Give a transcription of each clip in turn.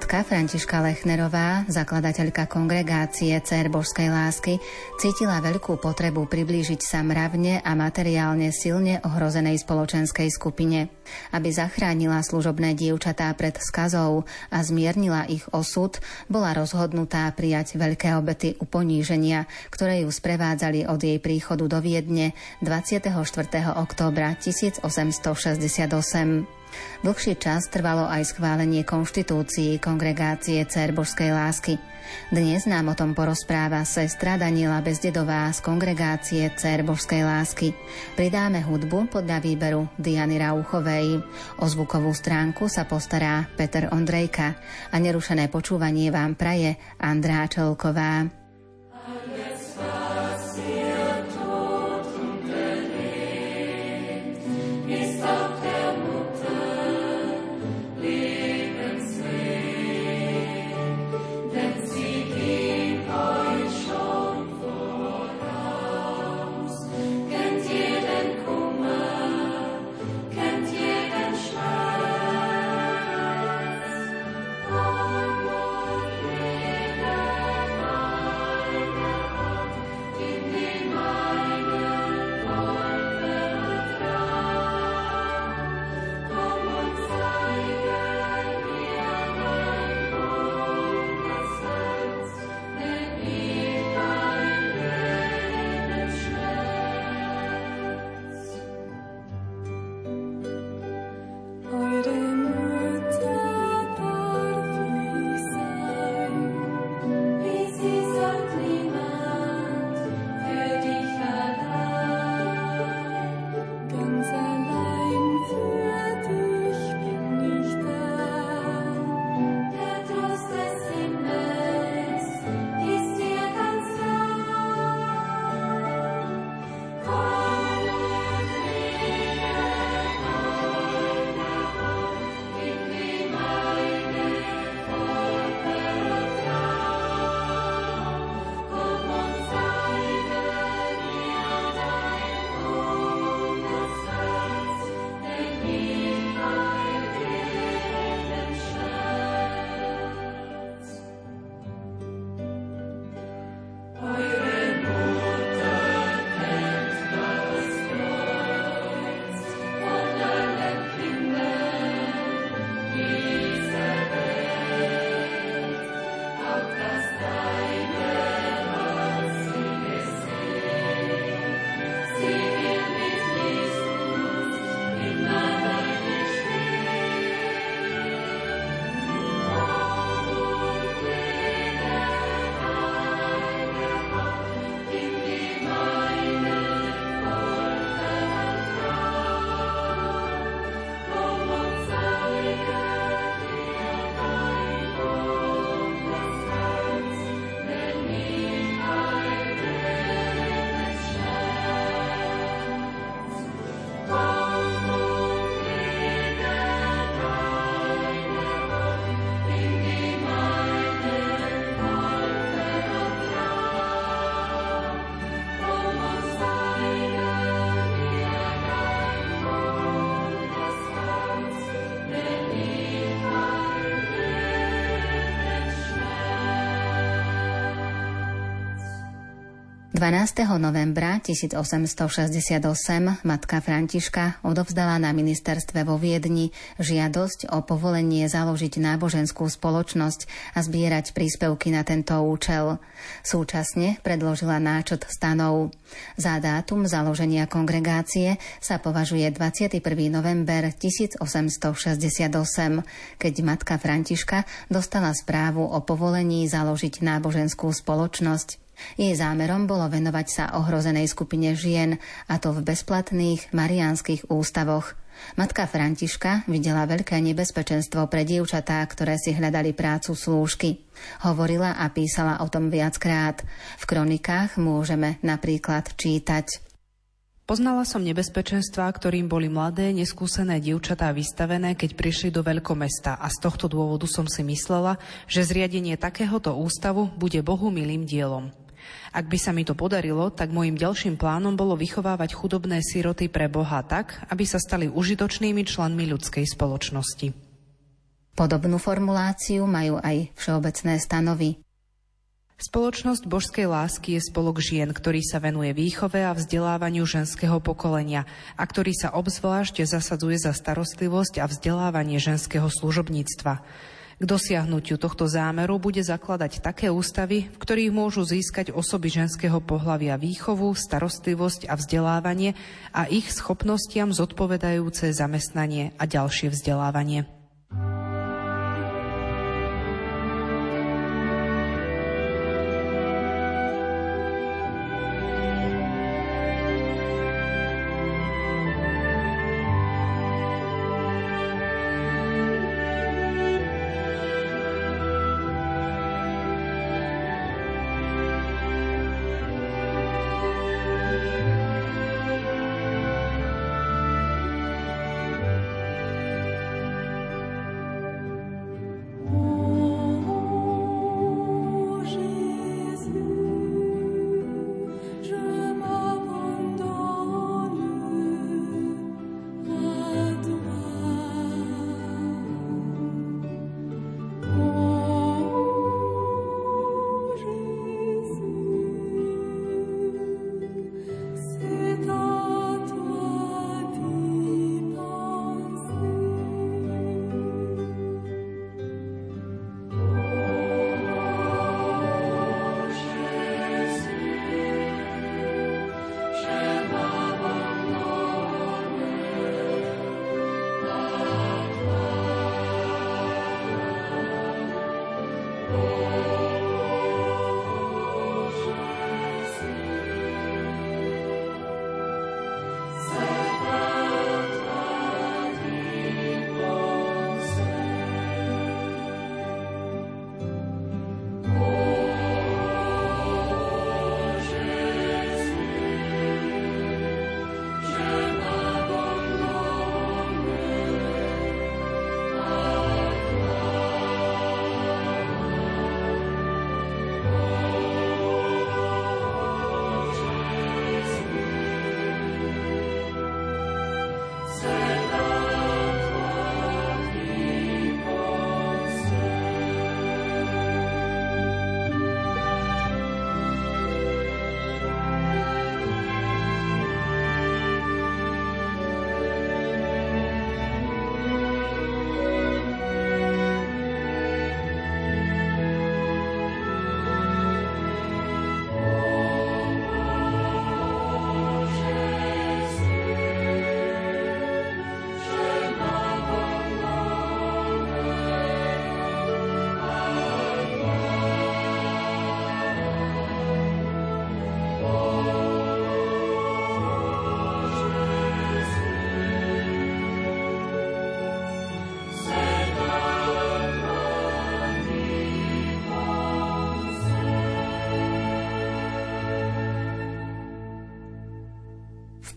Matka Františka Lechnerová, zakladateľka kongregácie Cer Božskej lásky, cítila veľkú potrebu priblížiť sa mravne a materiálne silne ohrozenej spoločenskej skupine. Aby zachránila služobné dievčatá pred skazou a zmiernila ich osud, bola rozhodnutá prijať veľké obety uponíženia, ktoré ju sprevádzali od jej príchodu do Viedne 24. októbra 1868. Dlhší čas trvalo aj schválenie konštitúcií kongregácie Cer Božskej lásky. Dnes nám o tom porozpráva sestra Daniela Bezdedová z kongregácie Cer Božskej lásky. Pridáme hudbu podľa výberu Diany Rauchovej. O zvukovú stránku sa postará Peter Ondrejka a nerušené počúvanie vám praje Andrá Čelková. ...12. novembra 1868 matka Františka odovzdala na ministerstve vo Viedni žiadosť o povolenie založiť náboženskú spoločnosť a zbierať príspevky na tento účel. Súčasne predložila náčot stanov. Za dátum založenia kongregácie sa považuje 21. november 1868, keď matka Františka dostala správu o povolení založiť náboženskú spoločnosť. Jej zámerom bolo venovať sa ohrozenej skupine žien, a to v bezplatných mariánskych ústavoch. Matka Františka videla veľké nebezpečenstvo pre dievčatá, ktoré si hľadali prácu slúžky. Hovorila a písala o tom viackrát. V kronikách môžeme napríklad čítať. Poznala som nebezpečenstva, ktorým boli mladé, neskúsené dievčatá vystavené, keď prišli do veľkomesta a z tohto dôvodu som si myslela, že zriadenie takéhoto ústavu bude Bohu milým dielom. Ak by sa mi to podarilo, tak môjim ďalším plánom bolo vychovávať chudobné siroty pre Boha tak, aby sa stali užitočnými členmi ľudskej spoločnosti. Podobnú formuláciu majú aj všeobecné stanovy. Spoločnosť božskej lásky je spolok žien, ktorý sa venuje výchove a vzdelávaniu ženského pokolenia a ktorý sa obzvlášť zasadzuje za starostlivosť a vzdelávanie ženského služobníctva. K dosiahnutiu tohto zámeru bude zakladať také ústavy, v ktorých môžu získať osoby ženského pohlavia výchovu, starostlivosť a vzdelávanie a ich schopnostiam zodpovedajúce zamestnanie a ďalšie vzdelávanie.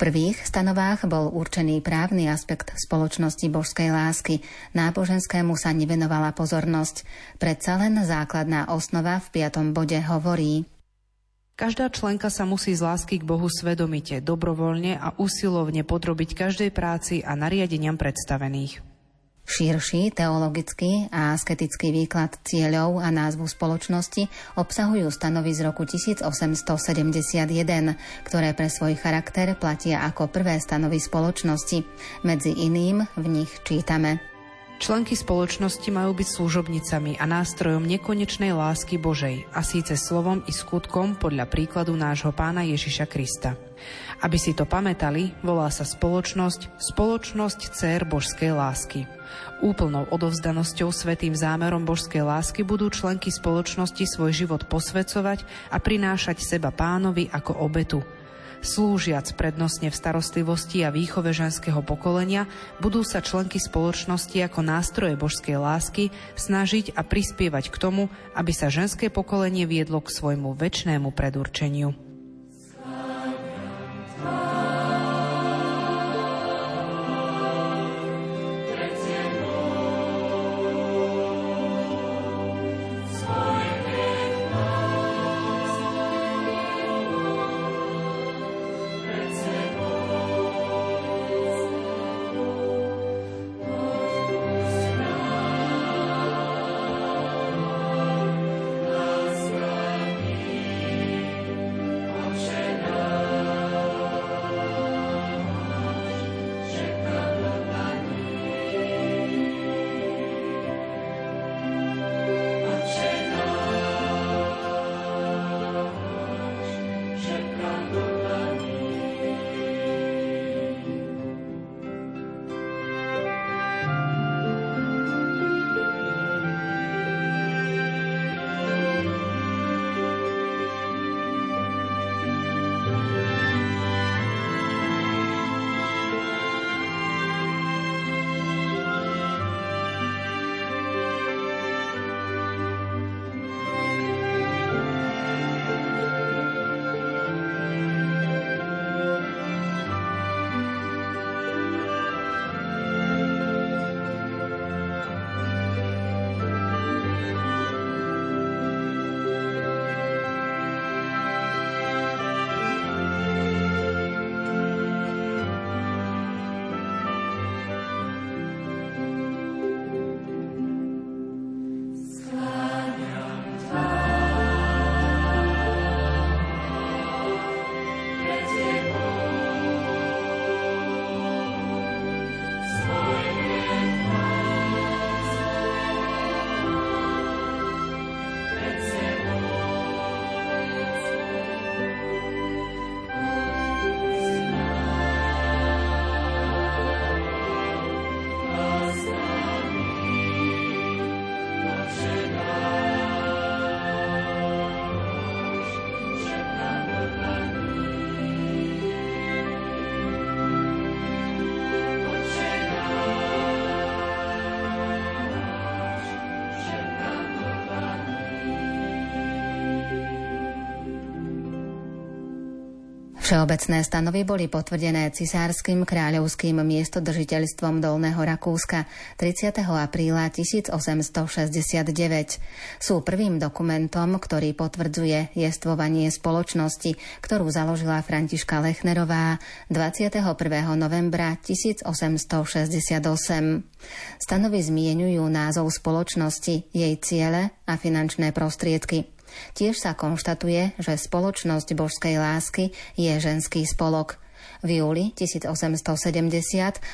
Prvých stanovách bol určený právny aspekt spoločnosti božskej lásky. Náboženskému sa nevenovala pozornosť. Predsa len základná osnova v piatom bode hovorí Každá členka sa musí z lásky k Bohu svedomite, dobrovoľne a usilovne podrobiť každej práci a nariadeniam predstavených. Širší teologický a asketický výklad cieľov a názvu spoločnosti obsahujú stanovy z roku 1871, ktoré pre svoj charakter platia ako prvé stanovy spoločnosti. Medzi iným v nich čítame Členky spoločnosti majú byť služobnicami a nástrojom nekonečnej lásky Božej, a síce slovom i skutkom podľa príkladu nášho pána Ježiša Krista. Aby si to pamätali, volá sa spoločnosť Spoločnosť Cér Božskej lásky. Úplnou odovzdanosťou svetým zámerom božskej lásky budú členky spoločnosti svoj život posvecovať a prinášať seba pánovi ako obetu, Slúžiac prednostne v starostlivosti a výchove ženského pokolenia, budú sa členky spoločnosti ako nástroje božskej lásky snažiť a prispievať k tomu, aby sa ženské pokolenie viedlo k svojmu väčšnému predurčeniu. Všeobecné stanovy boli potvrdené cisárskym kráľovským miestodržiteľstvom Dolného Rakúska 30. apríla 1869. Sú prvým dokumentom, ktorý potvrdzuje jestvovanie spoločnosti, ktorú založila Františka Lechnerová 21. novembra 1868. Stanovy zmienujú názov spoločnosti, jej ciele a finančné prostriedky. Tiež sa konštatuje, že spoločnosť božskej lásky je ženský spolok. V júli 1870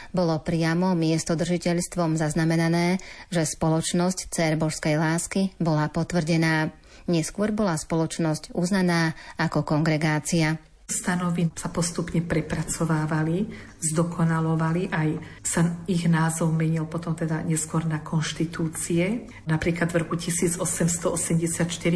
bolo priamo miestodržiteľstvom zaznamenané, že spoločnosť Cér božskej lásky bola potvrdená. Neskôr bola spoločnosť uznaná ako kongregácia. Stanovy sa postupne prepracovávali, zdokonalovali, aj sa ich názov menil potom teda neskôr na konštitúcie. Napríklad v roku 1884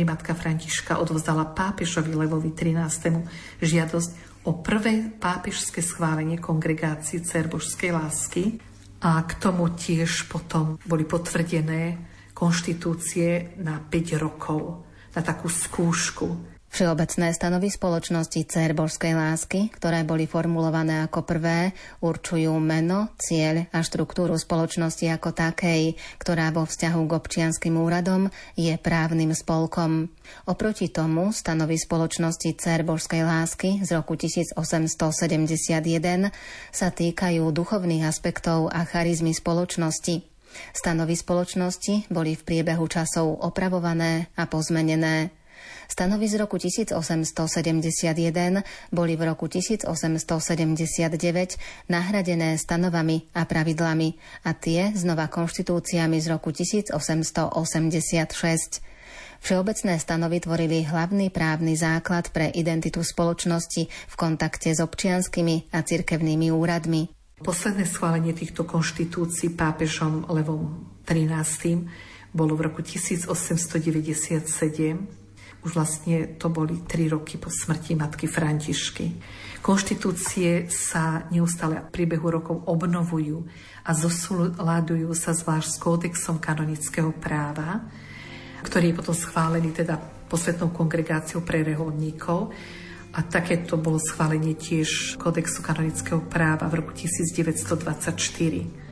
matka Františka odovzdala pápežovi Levovi XIII žiadosť o prvé pápežské schválenie kongregácií Cer Božskej lásky a k tomu tiež potom boli potvrdené konštitúcie na 5 rokov, na takú skúšku Všeobecné stanovy spoločnosti Cer božskej lásky, ktoré boli formulované ako prvé, určujú meno, cieľ a štruktúru spoločnosti ako takej, ktorá vo vzťahu k občianským úradom je právnym spolkom. Oproti tomu stanovy spoločnosti Cer božskej lásky z roku 1871 sa týkajú duchovných aspektov a charizmy spoločnosti. Stanovy spoločnosti boli v priebehu časov opravované a pozmenené. Stanovy z roku 1871 boli v roku 1879 nahradené stanovami a pravidlami a tie znova konštitúciami z roku 1886. Všeobecné stanovy tvorili hlavný právny základ pre identitu spoločnosti v kontakte s občianskými a cirkevnými úradmi. Posledné schválenie týchto konštitúcií pápežom Levom XIII bolo v roku 1897 už vlastne to boli tri roky po smrti matky Františky. Konštitúcie sa neustále v priebehu rokov obnovujú a zosúľadujú sa zvlášť s kódexom kanonického práva, ktorý je potom schválený teda posvetnou kongregáciou pre reholníkov. A takéto bolo schválenie tiež kódexu kanonického práva v roku 1924.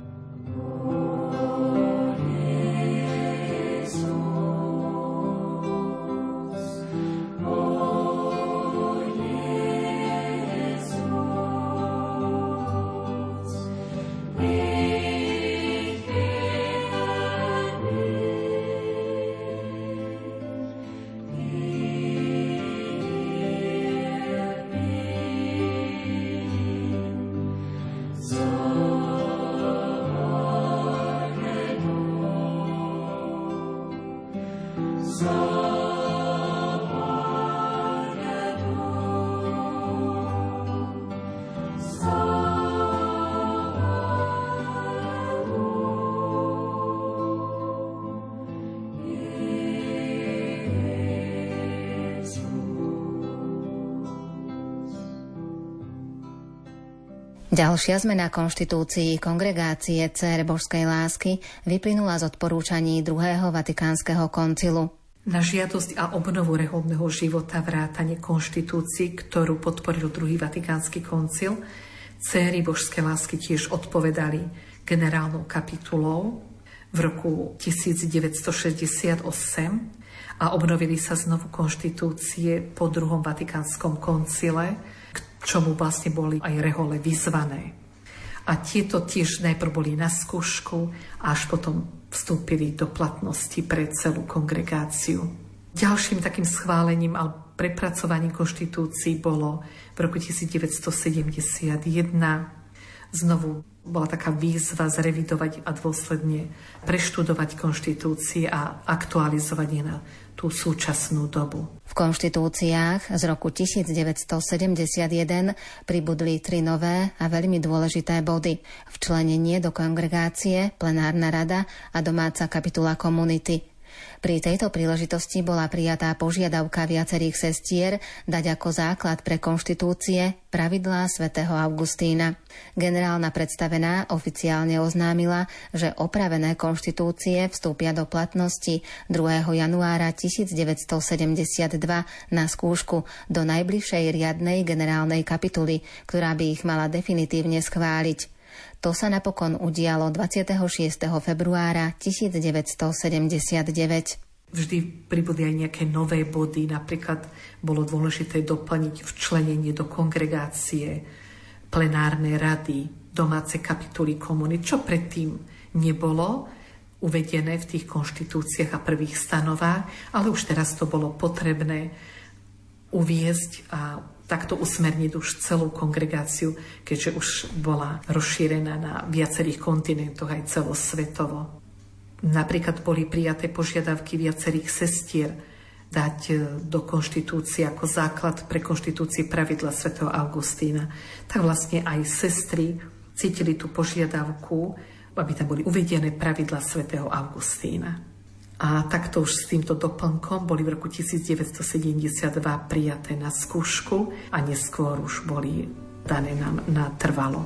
Ďalšia zmena konštitúcií kongregácie Cér božskej lásky vyplynula z odporúčaní druhého Vatikánskeho koncilu. Na žiadosť a obnovu reholného života vrátane konštitúcií, ktorú podporil druhý Vatikánsky koncil, céry božskej lásky tiež odpovedali generálnou kapitulou v roku 1968 a obnovili sa znovu konštitúcie po druhom Vatikánskom koncile, čomu vlastne boli aj rehole vyzvané. A tieto tiež najprv boli na skúšku, až potom vstúpili do platnosti pre celú kongregáciu. Ďalším takým schválením a prepracovaním konštitúcií bolo v roku 1971 znovu bola taká výzva zrevidovať a dôsledne preštudovať konštitúcie a aktualizovať je na tú súčasnú dobu. V konštitúciách z roku 1971 pribudli tri nové a veľmi dôležité body. Včlenenie do kongregácie, plenárna rada a domáca kapitula komunity. Pri tejto príležitosti bola prijatá požiadavka viacerých sestier dať ako základ pre konštitúcie pravidlá svätého Augustína. Generálna predstavená oficiálne oznámila, že opravené konštitúcie vstúpia do platnosti 2. januára 1972 na skúšku do najbližšej riadnej generálnej kapituly, ktorá by ich mala definitívne schváliť. To sa napokon udialo 26. februára 1979 vždy pribudli aj nejaké nové body. Napríklad bolo dôležité doplniť včlenenie do kongregácie, plenárnej rady, domáce kapituly komunity, čo predtým nebolo uvedené v tých konštitúciách a prvých stanovách, ale už teraz to bolo potrebné uviezť a takto usmerniť už celú kongregáciu, keďže už bola rozšírená na viacerých kontinentoch aj celosvetovo. Napríklad boli prijaté požiadavky viacerých sestier dať e, do konštitúcie ako základ pre konštitúcie pravidla svätého Augustína. Tak vlastne aj sestry cítili tú požiadavku, aby tam boli uvedené pravidla svätého Augustína. A takto už s týmto doplnkom boli v roku 1972 prijaté na skúšku a neskôr už boli dané nám na trvalo.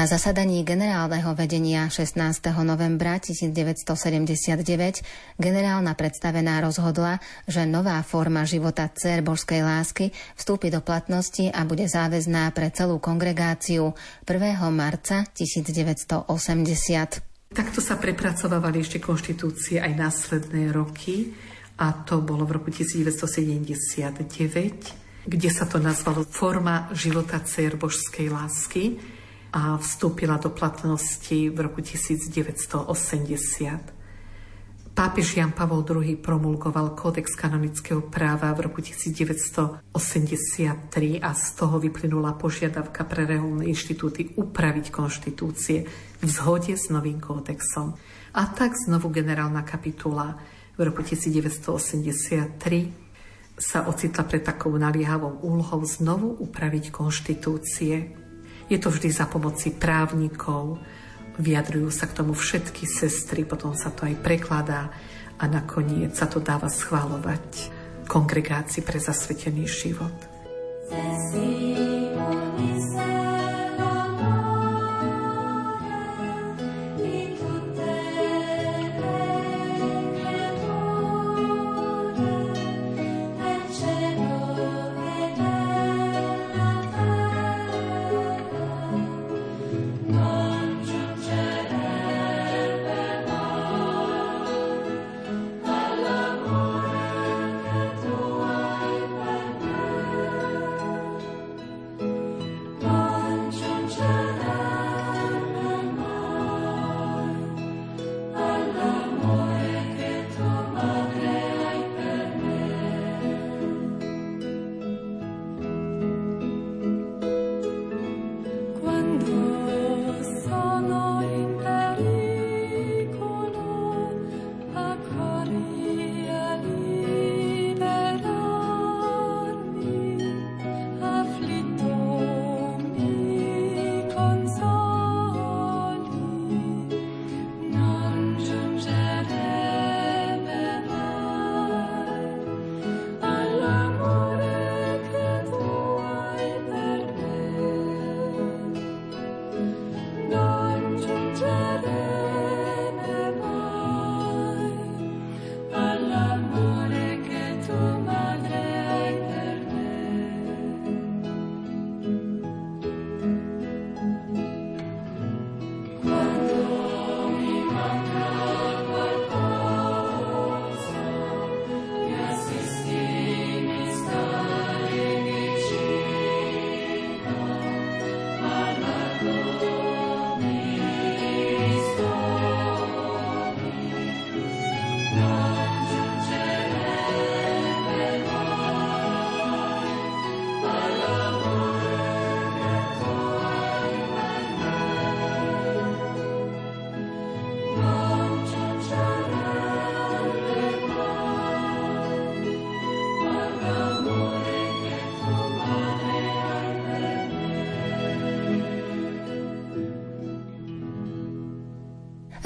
Na zasadaní generálneho vedenia 16. novembra 1979 generálna predstavená rozhodla, že nová forma života dcer božskej lásky vstúpi do platnosti a bude záväzná pre celú kongregáciu 1. marca 1980. Takto sa prepracovávali ešte konštitúcie aj následné roky a to bolo v roku 1979, kde sa to nazvalo forma života dcer božskej lásky a vstúpila do platnosti v roku 1980. Pápež Jan Pavol II promulgoval kódex kanonického práva v roku 1983 a z toho vyplynula požiadavka pre reholné inštitúty upraviť konštitúcie v zhode s novým kódexom. A tak znovu generálna kapitula v roku 1983 sa ocitla pred takou naliehavou úlohou znovu upraviť konštitúcie. Je to vždy za pomoci právnikov, vyjadrujú sa k tomu všetky sestry, potom sa to aj prekladá a nakoniec sa to dáva schválovať kongregácii pre zasvetený život. Cesí,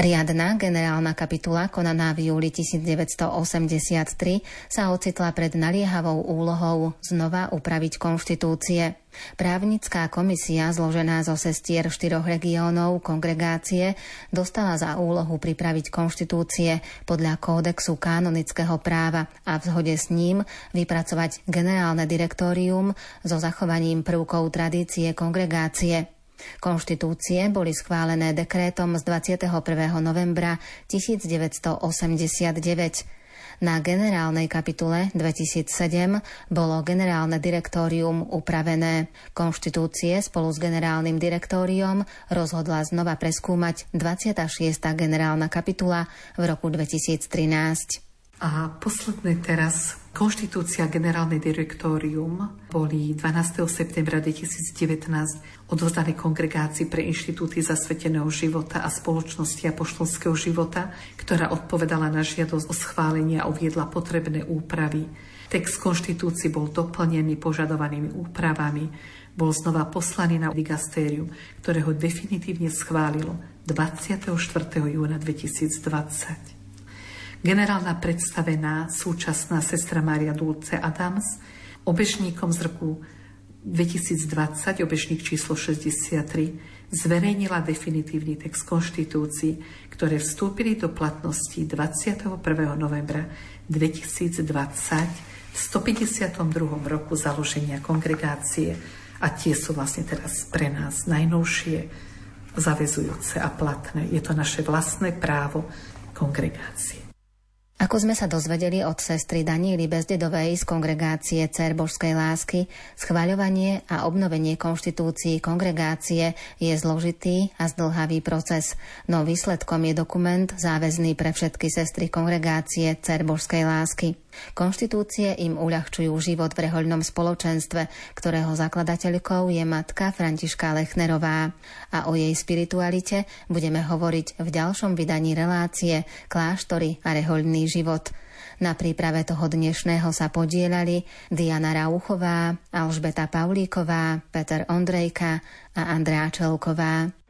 Riadna generálna kapitula konaná v júli 1983 sa ocitla pred naliehavou úlohou znova upraviť konštitúcie. Právnická komisia zložená zo sestier štyroch regiónov kongregácie dostala za úlohu pripraviť konštitúcie podľa kódexu kanonického práva a v zhode s ním vypracovať generálne direktórium so zachovaním prvkov tradície kongregácie. Konštitúcie boli schválené dekrétom z 21. novembra 1989. Na generálnej kapitule 2007 bolo generálne direktórium upravené. Konštitúcie spolu s generálnym direktóriom rozhodla znova preskúmať 26. generálna kapitula v roku 2013. A posledné teraz Konštitúcia generálne direktórium boli 12. septembra 2019 odozdané kongregácii pre inštitúty zasveteného života a spoločnosti a poštolského života, ktorá odpovedala na žiadosť o schválenie a uviedla potrebné úpravy. Text konštitúcii bol doplnený požadovanými úpravami, bol znova poslaný na digastérium, ktoré ho definitívne schválilo 24. júna 2020. Generálna predstavená súčasná sestra Maria Dulce Adams obežníkom z roku 2020, obežník číslo 63, zverejnila definitívny text konštitúcií, ktoré vstúpili do platnosti 21. novembra 2020 v 152. roku založenia kongregácie a tie sú vlastne teraz pre nás najnovšie zavezujúce a platné. Je to naše vlastné právo kongregácie. Ako sme sa dozvedeli od sestry Daníly Bezdedovej z kongregácie Cer Božskej lásky, schváľovanie a obnovenie konštitúcií kongregácie je zložitý a zdlhavý proces, no výsledkom je dokument záväzný pre všetky sestry kongregácie Cer Božskej lásky. Konštitúcie im uľahčujú život v rehoľnom spoločenstve, ktorého zakladateľkou je matka Františka Lechnerová. A o jej spiritualite budeme hovoriť v ďalšom vydaní relácie Kláštory a rehoľný život. Na príprave toho dnešného sa podielali Diana Rauchová, Alžbeta Paulíková, Peter Ondrejka a Andrea Čelková.